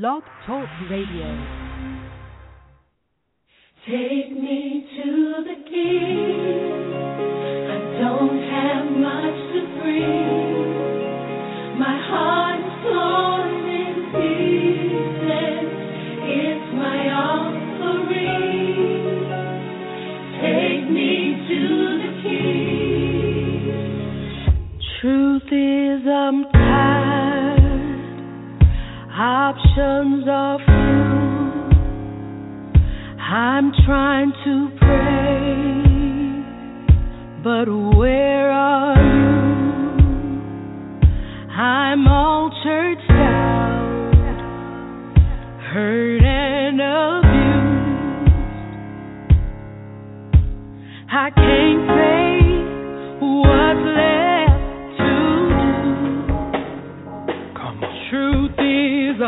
Blog Talk Radio. Take me to the king. I don't have much to bring. My heart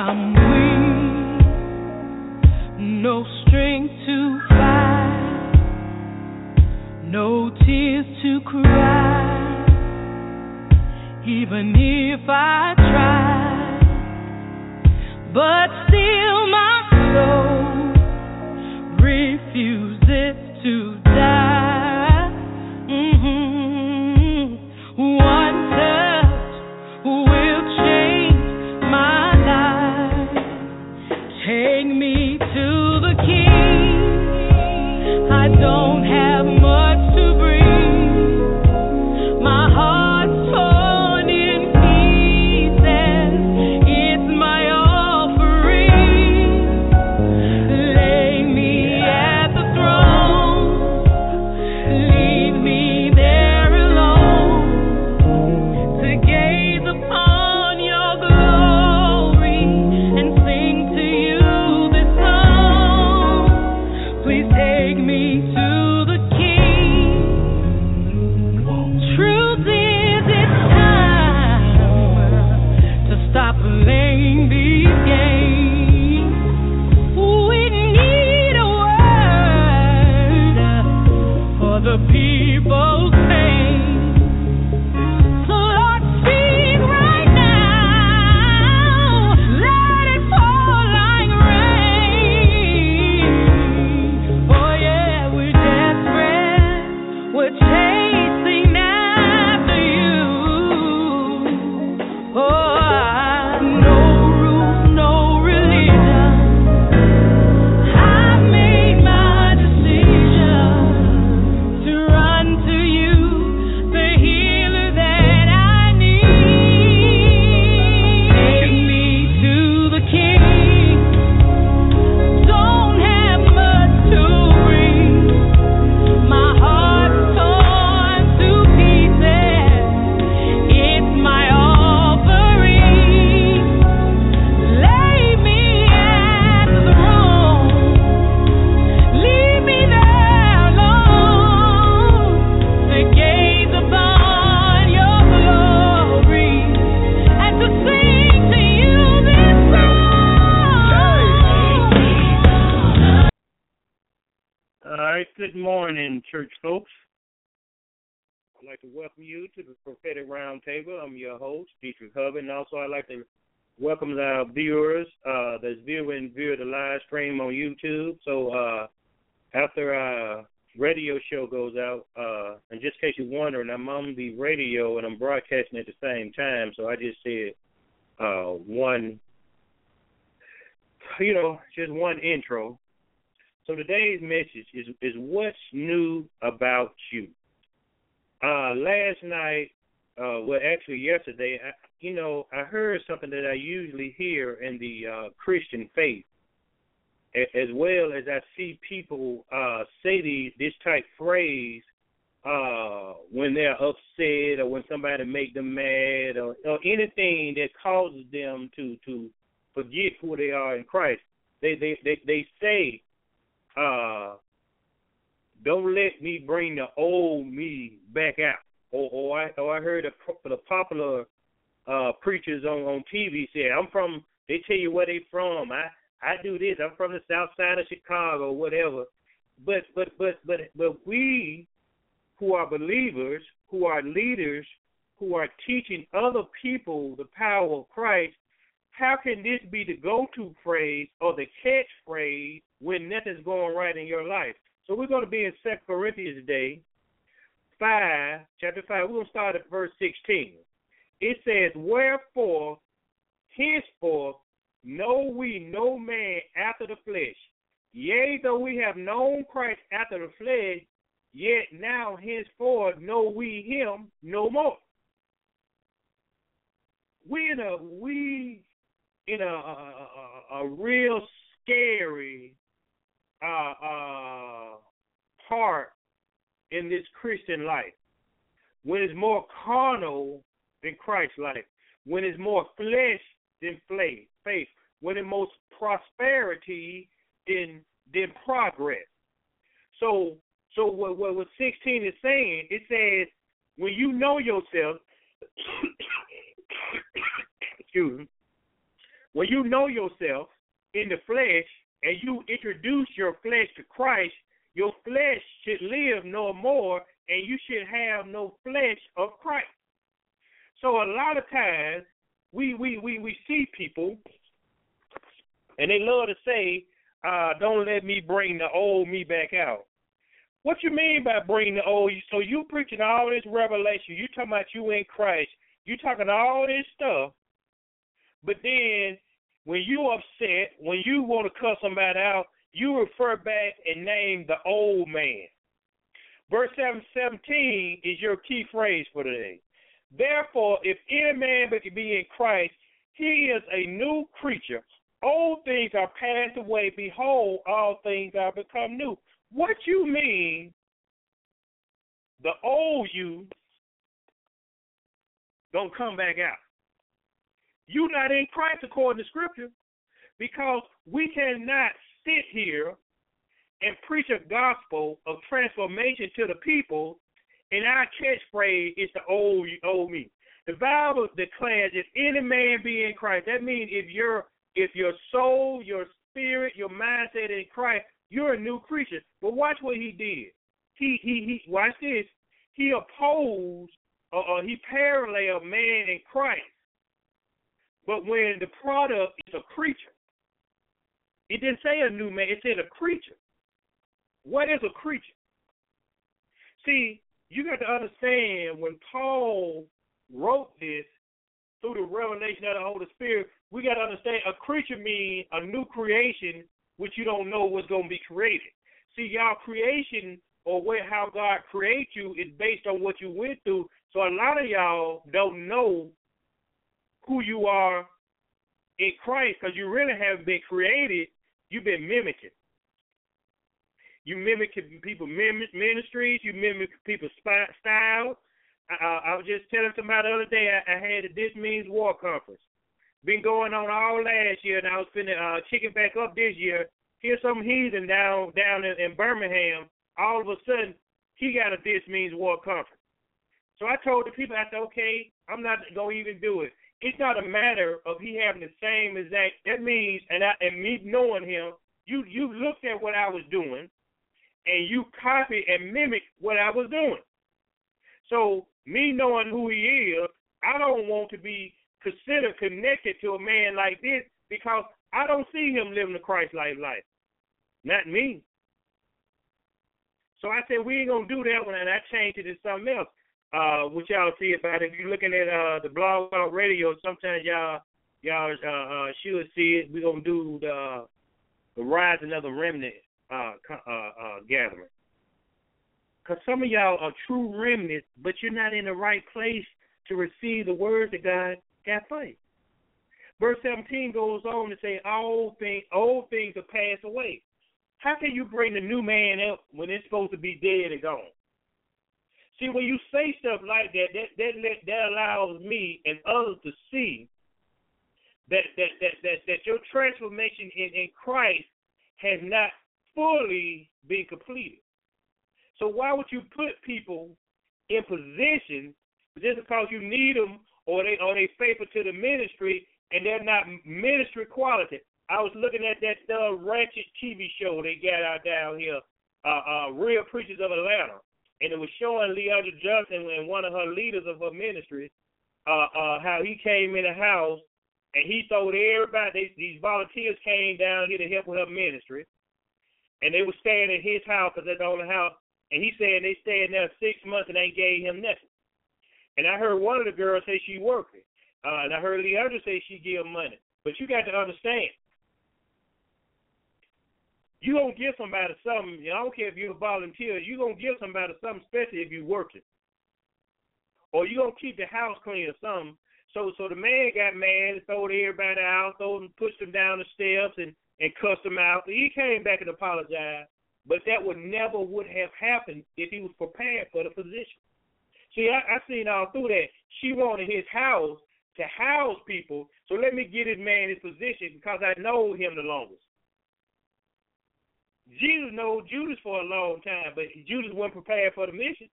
I'm for the church folks. I'd like to welcome you to the Prophetic Roundtable. I'm your host, Dedric Hubbard, and also I'd like to welcome our viewers uh, that's viewing via the live stream on YouTube. So uh, after our radio show goes out, uh, and just in case you're wondering, I'm on the radio and I'm broadcasting at the same time, so I just said uh, one, you know, just one intro. So today's message is is what's new about you. Uh, last night, uh, well, actually yesterday, I, you know, I heard something that I usually hear in the uh, Christian faith, as well as I see people uh, say these this type phrase uh, when they're upset or when somebody make them mad or, or anything that causes them to to forget who they are in Christ. They they they they say, uh, "Don't let me bring the old me back out." Or or I or I heard a, the popular uh preachers on on TV say, "I'm from." They tell you where they from. I I do this. I'm from the South Side of Chicago, whatever. But but but but but we who are believers, who are leaders, who are teaching other people the power of Christ, how can this be the go-to phrase or the catchphrase when nothing's going right in your life? So we're going to be in Second Corinthians today, five, chapter five. We're going to start at verse sixteen. It says, "Wherefore, henceforth, know we no man after the flesh. Yea, though we have known Christ after the flesh, yet now henceforth know we him no more." We in a we in a a, a, a real scary uh, uh, part in this Christian life when it's more carnal than Christ's life, when it's more flesh than faith, when it's most prosperity than than progress. So so what what, what sixteen is saying, it says when you know yourself excuse me, when you know yourself in the flesh and you introduce your flesh to Christ, your flesh should live no more and you should have no flesh of Christ. So a lot of times we we we, we see people and they love to say, uh, don't let me bring the old me back out. What you mean by bringing the old? So you preaching all this revelation. You talking about you in Christ. You talking all this stuff, but then when you upset, when you want to cut somebody out, you refer back and name the old man. Verse 7, 17 is your key phrase for today. Therefore, if any man be in Christ, he is a new creature. Old things are passed away. Behold, all things are become new. What you mean, the old you don't come back out? You're not in Christ according to Scripture because we cannot sit here and preach a gospel of transformation to the people and our catchphrase is the old old me. The Bible declares if any man be in Christ, that means if your if your soul, your spirit, your mindset in Christ, you're a new creature. But watch what he did. He he he watch this. He opposed or, or he paralleled man in Christ but when the product is a creature, it didn't say a new man, it said a creature. What is a creature? See, you got to understand when Paul wrote this through the revelation of the Holy Spirit, we got to understand a creature means a new creation which you don't know what's going to be created. See, y'all creation or where how God creates you is based on what you went through. So a lot of y'all don't know who you are in Christ because you really haven't been created. You've been mimicking. You mimic people ministries. You mimic people's style. I, I was just telling somebody the other day I, I had a This Means War conference. Been going on all last year, and I was finna uh, chicken back up this year. Here's some heathen down down in, in Birmingham. All of a sudden, he got a This Means War conference. So I told the people, I said, okay, I'm not gonna even do it it's not a matter of he having the same exact. That means, and I, and me knowing him, you you looked at what I was doing, and you copied and mimicked what I was doing. So me knowing who he is, I don't want to be considered connected to a man like this because I don't see him living a Christ-like life. Not me. So I said we ain't gonna do that one, and I changed it to something else uh, what y'all see about it. If you're looking at uh, the blog talk radio, sometimes y'all y'all uh, uh, should see it. We're gonna do the the rising of the remnant uh, uh, uh, gathering. Cause some of y'all are true remnants, but you're not in the right place to receive the words that God got for you. Verse 17 goes on to say, "All things, old things are passed away." How can you bring the new man up when it's supposed to be dead and gone? See, when you say stuff like that, that that that allows me and others to see that that that that, that your transformation in, in Christ has not fully been completed. So why would you put people in position just because you need them or they or they faithful to the ministry and they're not ministry quality? I was looking at that uh, Ratchet TV show they got out down here, uh, uh, Real Preachers of Atlanta, and it was showing Leandra Johnson and one of her leaders of her ministry, uh, uh, how he came in the house and he told everybody they, these volunteers came down here to help with her ministry, and they were staying at his house because that's the only house. And he said they stayed there six months and they gave him nothing. And I heard one of the girls say she working, uh, and I heard other say she give money. But you got to understand, you gonna give somebody something. I don't care if you're a volunteer. You gonna give somebody something, especially if you're working, or you gonna keep the house clean or something. So so the man got mad and throwed everybody out, throwed them, pushed them down the steps and and cussed them out. He came back and apologized, but that would never would have happened if he was prepared for the position. See, I, I seen all through that. She wanted his house to house people, so let me get this man his position because I know him the longest. Jesus know Judas for a long time, but Judas wasn't prepared for the mission.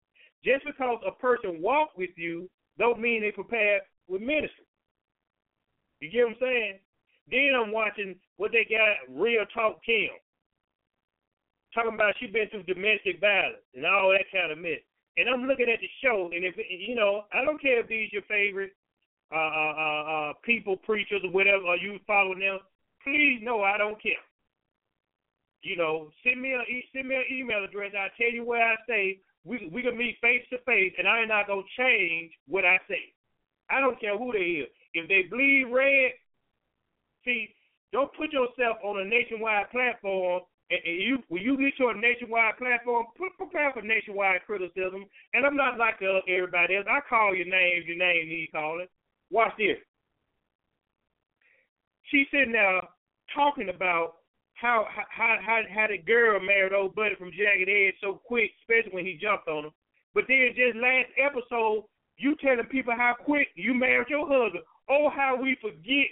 Just because a person walk with you don't mean they prepared with ministry. You get what I'm saying? Then I'm watching what they got, Real Talk Kim. Talking about she been through domestic violence and all that kind of mess. And I'm looking at the show, and if you know, I don't care if these your favorite uh, uh, uh, uh, people, preachers, or whatever, or you following them. Please know I don't care. You know, send me a send me an email address. I'll tell you where I stay. We we can meet face to face, and I'm not gonna change what I say. I don't care who they is. If they bleed red, see, don't put yourself on a nationwide platform. And, and you, when you get a nationwide platform, put, prepare for nationwide criticism. And I'm not like uh, everybody else. I call your name, your name needs calling. Watch this. She's sitting there talking about how how how how the girl married old buddy from Jagged Edge so quick, especially when he jumped on her. But then just last episode, you telling people how quick you married your husband. Oh, how we forget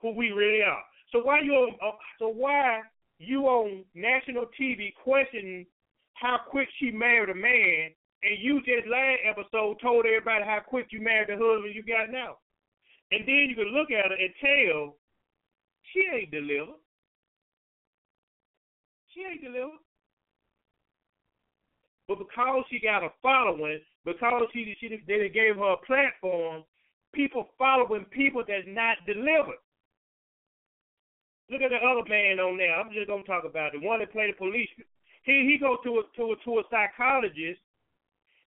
who we really are. So why you on, uh, so why you on national TV questioning how quick she married a man, and you just last episode told everybody how quick you married the husband you got now, and then you can look at her and tell she ain't delivered. She ain't delivered. But because she got a following, because she she they gave her a platform, people following people that's not delivered. Look at the other man on there. I'm just gonna talk about the one that played the police. He he goes to a to a to a psychologist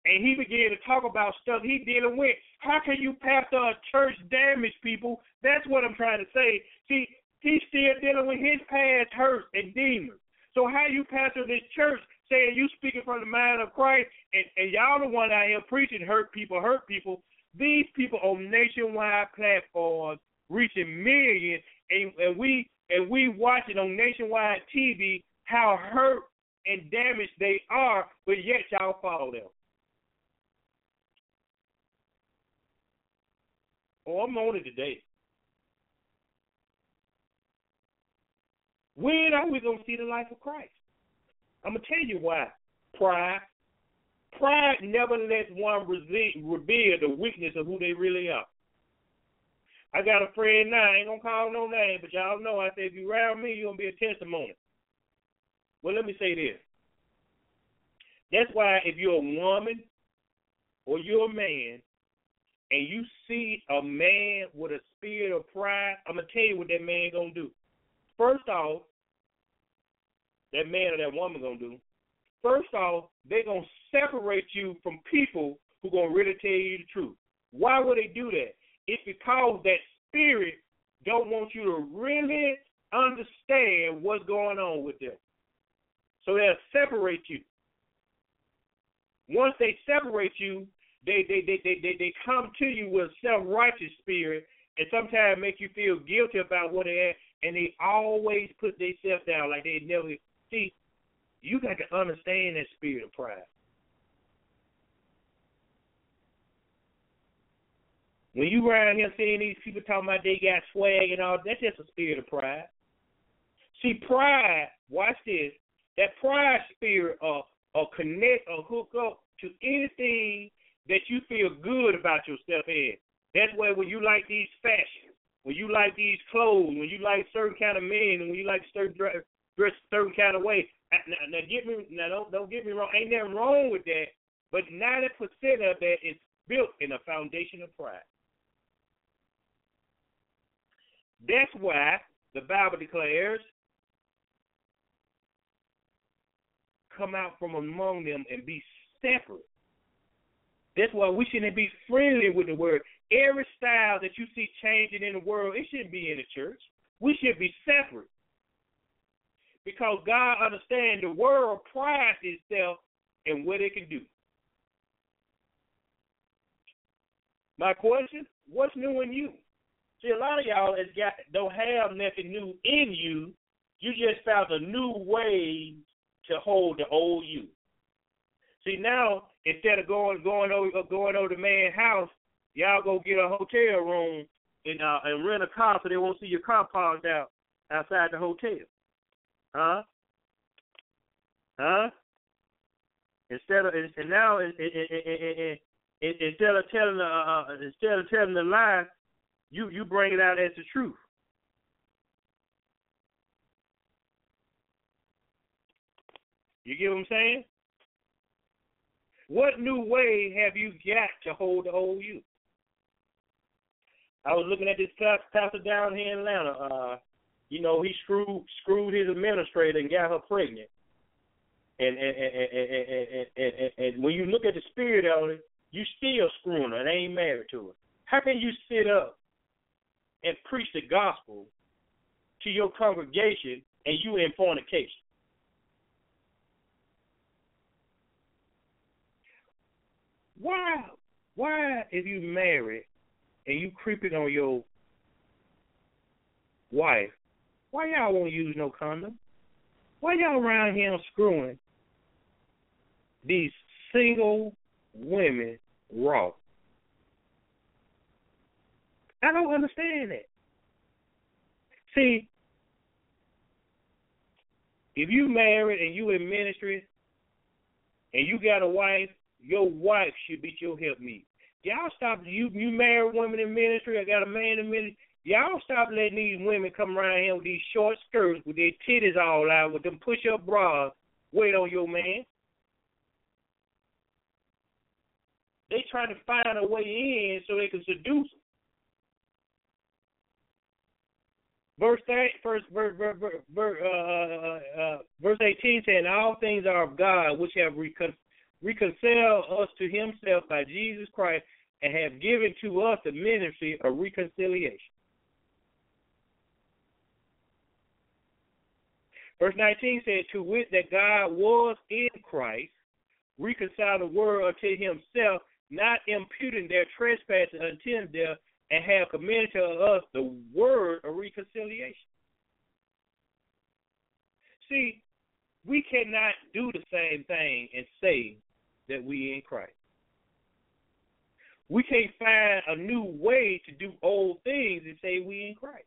and he began to talk about stuff he dealing with. How can you pastor a church damage people? That's what I'm trying to say. See, he's still dealing with his past hurts and demons. So how you pastor this church saying you speaking from the mind of Christ and, and y'all the one out here preaching hurt people, hurt people. These people on nationwide platforms reaching millions and, and we and we watching on nationwide TV how hurt and damaged they are, but yet y'all follow them. Oh, I'm on it today. When are we going to see the life of Christ? I'm going to tell you why. Pride. Pride never lets one reveal the weakness of who they really are. I got a friend now, I ain't going to call no name, but y'all know I said if you around me, you're going to be a testimony. Well, let me say this. That's why if you're a woman or you're a man and you see a man with a spirit of pride, I'm to tell you what that man going to do. First off, that man or that woman gonna do? First off, they're gonna separate you from people who gonna really tell you the truth. Why would they do that? It's because that spirit don't want you to really understand what's going on with them. So they'll separate you. Once they separate you, they they they they they, they come to you with self righteous spirit and sometimes make you feel guilty about what they are, and they always put themselves down like they never See, you got to understand that spirit of pride. When you around here seeing these people talking about they got swag and all, that's just a spirit of pride. See, pride, watch this, that pride spirit or or connect or hook up to anything that you feel good about yourself in. That's why when you like these fashions, when you like these clothes, when you like certain kind of men, when you like certain dress, dress certain kind of way. Now, now me now don't don't get me wrong. Ain't nothing wrong with that, but ninety percent of that is built in a foundation of pride. That's why the Bible declares, come out from among them and be separate. That's why we shouldn't be friendly with the word. Every style that you see changing in the world, it shouldn't be in the church. We should be separate. Because God understands the world prides itself in what it can do. My question, what's new in you? See, a lot of y'all has got don't have nothing new in you. You just found a new way to hold the old you. See now, instead of going going over going over the man's house, y'all go get a hotel room and uh, and rent a car so they won't see your car parked out outside the hotel. Huh? Huh? Instead of and now instead of telling the uh, instead of telling the lie, you you bring it out as the truth. You get what I'm saying? What new way have you got to hold the whole you? I was looking at this pastor down here in Atlanta. Uh, you know, he screwed screwed his administrator and got her pregnant. And and and and, and, and, and, and when you look at the spirit of it, you still screwing her and ain't married to her. How can you sit up and preach the gospel to your congregation and you in fornication? Why why if you married and you creeping on your wife, why y'all won't use no condom? Why y'all around here screwing these single women raw? I don't understand that. See, if you married and you in ministry and you got a wife your wife should be your helpmeet. Y'all stop you you married women in ministry, I got a man in ministry. Y'all stop letting these women come around here with these short skirts with their titties all out with them push up bras wait on your man. They trying to find a way in so they can seduce them. Verse eight, verse, verse, verse, verse, uh, uh, uh, verse eighteen saying, "All things are of God, which have recon- reconcile us to himself by Jesus Christ and have given to us the ministry of reconciliation. Verse 19 says, To wit, that God was in Christ, reconciled the world unto himself, not imputing their trespasses unto them, and have committed to us the word of reconciliation. See, we cannot do the same thing and say that we in Christ. We can't find a new way to do old things and say we in Christ.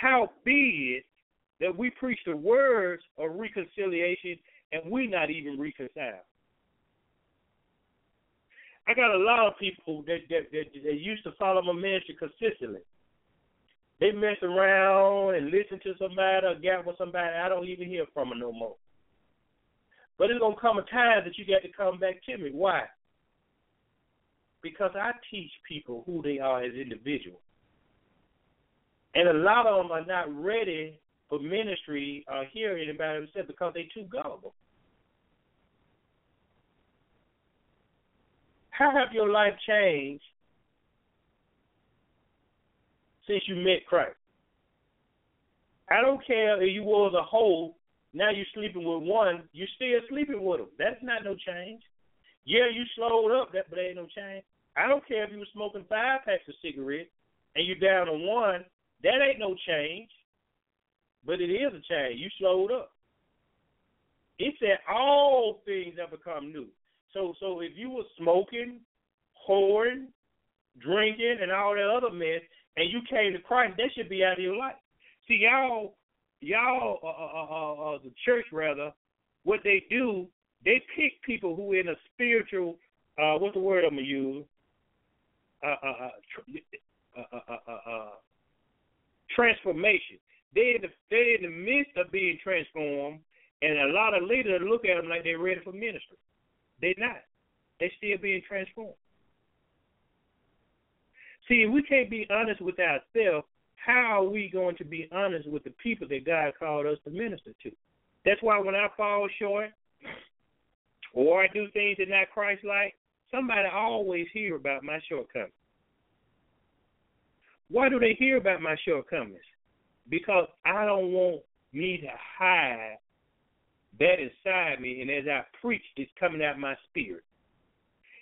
How be it that we preach the words of reconciliation and we not even reconciled? I got a lot of people that that, that, that used to follow my ministry consistently. They mess around and listen to somebody or get with somebody. I don't even hear from them no more. But it's gonna come a time that you got to come back to me. Why? Because I teach people who they are as individuals. And a lot of them are not ready for ministry or hearing about themselves because they're too gullible. How have your life changed since you met Christ? I don't care if you was a whole now you're sleeping with one, you're still sleeping with them. That's not no change. Yeah, you slowed up, that but ain't no change. I don't care if you were smoking five packs of cigarettes and you're down to one. That ain't no change. But it is a change. You slowed up. It said all things have become new. So so if you were smoking, whoring, drinking, and all that other mess, and you came to Christ, that should be out of your life. See, y'all, y'all, uh, uh, uh, uh, the church rather, what they do, they pick people who in a spiritual, uh, what's the word I'm gonna use? Uh, uh, uh, uh, uh, uh, uh, uh, transformation. They in the they in the midst of being transformed, and a lot of leaders look at them like they're ready for ministry. They're not. They're still being transformed. See, if we can't be honest with ourselves, how are we going to be honest with the people that God called us to minister to? That's why when I fall short or I do things that not Christ like, somebody always hear about my shortcomings. Why do they hear about my shortcomings? Because I don't want me to hide that inside me, and as I preach, it's coming out my spirit.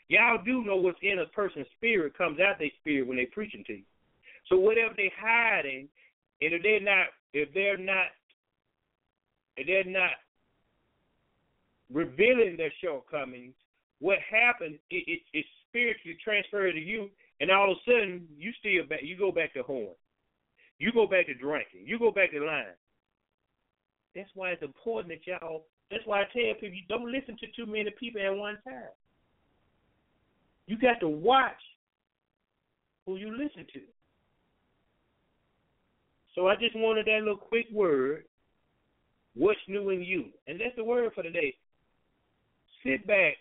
Y'all do know what's in a person's spirit comes out their spirit when they're preaching to you. So whatever they're hiding, and if they're not, if they're not, if they're not revealing their shortcomings, what happens? It, it, it's spiritually transferred to you, and all of a sudden you still back. You go back to whoring. You go back to drinking. You go back to lying. That's why it's important that y'all. That's why I tell people you don't listen to too many people at one time. You got to watch who you listen to. So I just wanted that little quick word. What's new in you? And that's the word for today. Sit back.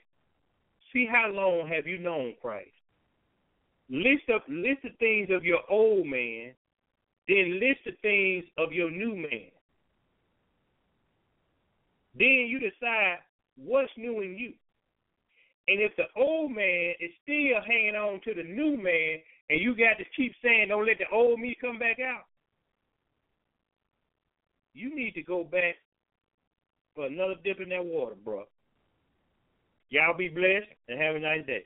See how long have you known Christ. List up list the things of your old man, then list the things of your new man. Then you decide what's new in you. And if the old man is still hanging on to the new man, and you got to keep saying, don't let the old me come back out, you need to go back for another dip in that water, bro. Y'all be blessed and have a nice day.